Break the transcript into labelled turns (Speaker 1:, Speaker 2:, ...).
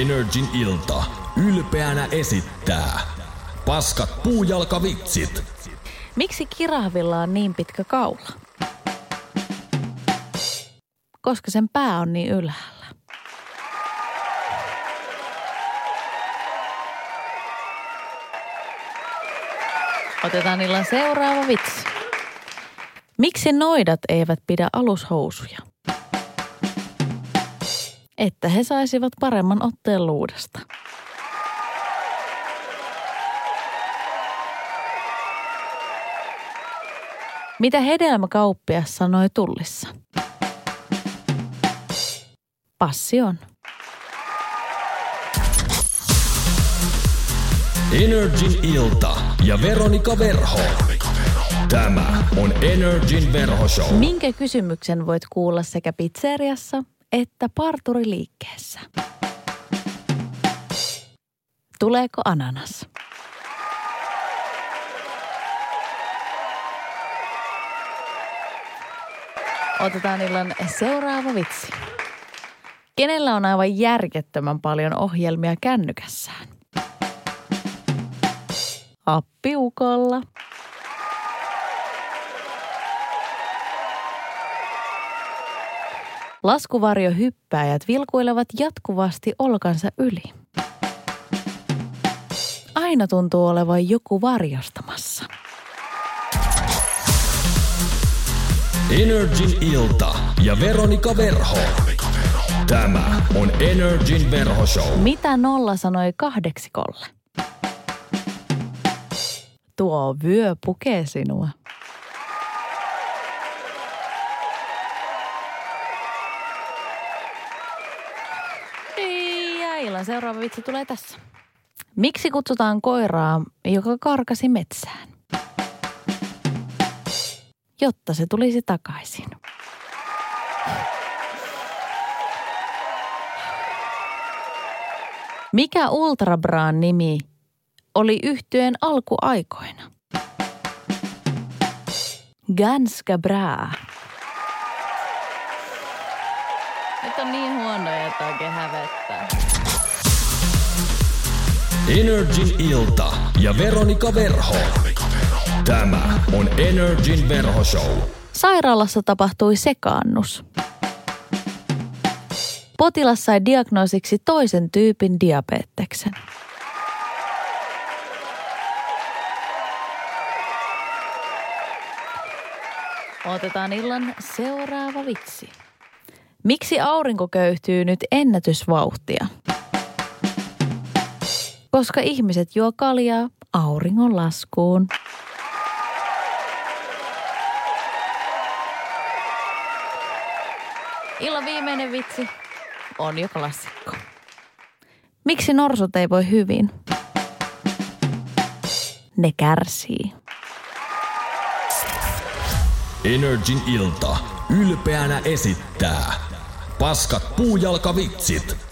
Speaker 1: Energin ilta. Ylpeänä esittää. Paskat puujalkavitsit.
Speaker 2: Miksi kirahvilla on niin pitkä kaula? Koska sen pää on niin ylhäällä. Otetaan illan seuraava vitsi. Miksi noidat eivät pidä alushousuja? Että he saisivat paremman otteen luudesta. Mitä hedelmäkauppias sanoi tullissa? Passi on.
Speaker 1: Energin ilta ja Veronika Verho. Tämä on Energin verhoshow.
Speaker 2: Minkä kysymyksen voit kuulla sekä pizzeriassa että parturiliikkeessä? Tuleeko ananas? Otetaan illan seuraava vitsi. Kenellä on aivan järjettömän paljon ohjelmia kännykässään? Appiukolla. Laskuvarjohyppääjät vilkuilevat jatkuvasti olkansa yli. Aina tuntuu olevan joku varjostamassa.
Speaker 1: Energin ilta ja Veronika Verho. Tämä on Energin verhoshow.
Speaker 2: Mitä nolla sanoi kahdeksikolle? Tuo vyö pukee sinua. Ja illan seuraava vitsi tulee tässä. Miksi kutsutaan koiraa, joka karkasi metsään? Jotta se tulisi takaisin. Mikä Ultrabraan nimi oli yhtyeen alkuaikoina? Ganska bra. Nyt on niin huonoja, että oikein hävettää.
Speaker 1: Energin ilta ja Veronika Verho. Tämä on Energin verhoshow.
Speaker 2: Sairaalassa tapahtui sekaannus. Potilas sai diagnoosiksi toisen tyypin diabeteksen. Otetaan illan seuraava vitsi. Miksi aurinko köyhtyy nyt ennätysvauhtia? Koska ihmiset juo kaljaa auringon laskuun. Illan viimeinen vitsi on jo klassikko. Miksi norsut ei voi hyvin? Ne kärsii.
Speaker 1: Energin ilta. Ylpeänä esittää. Paskat puujalkavitsit.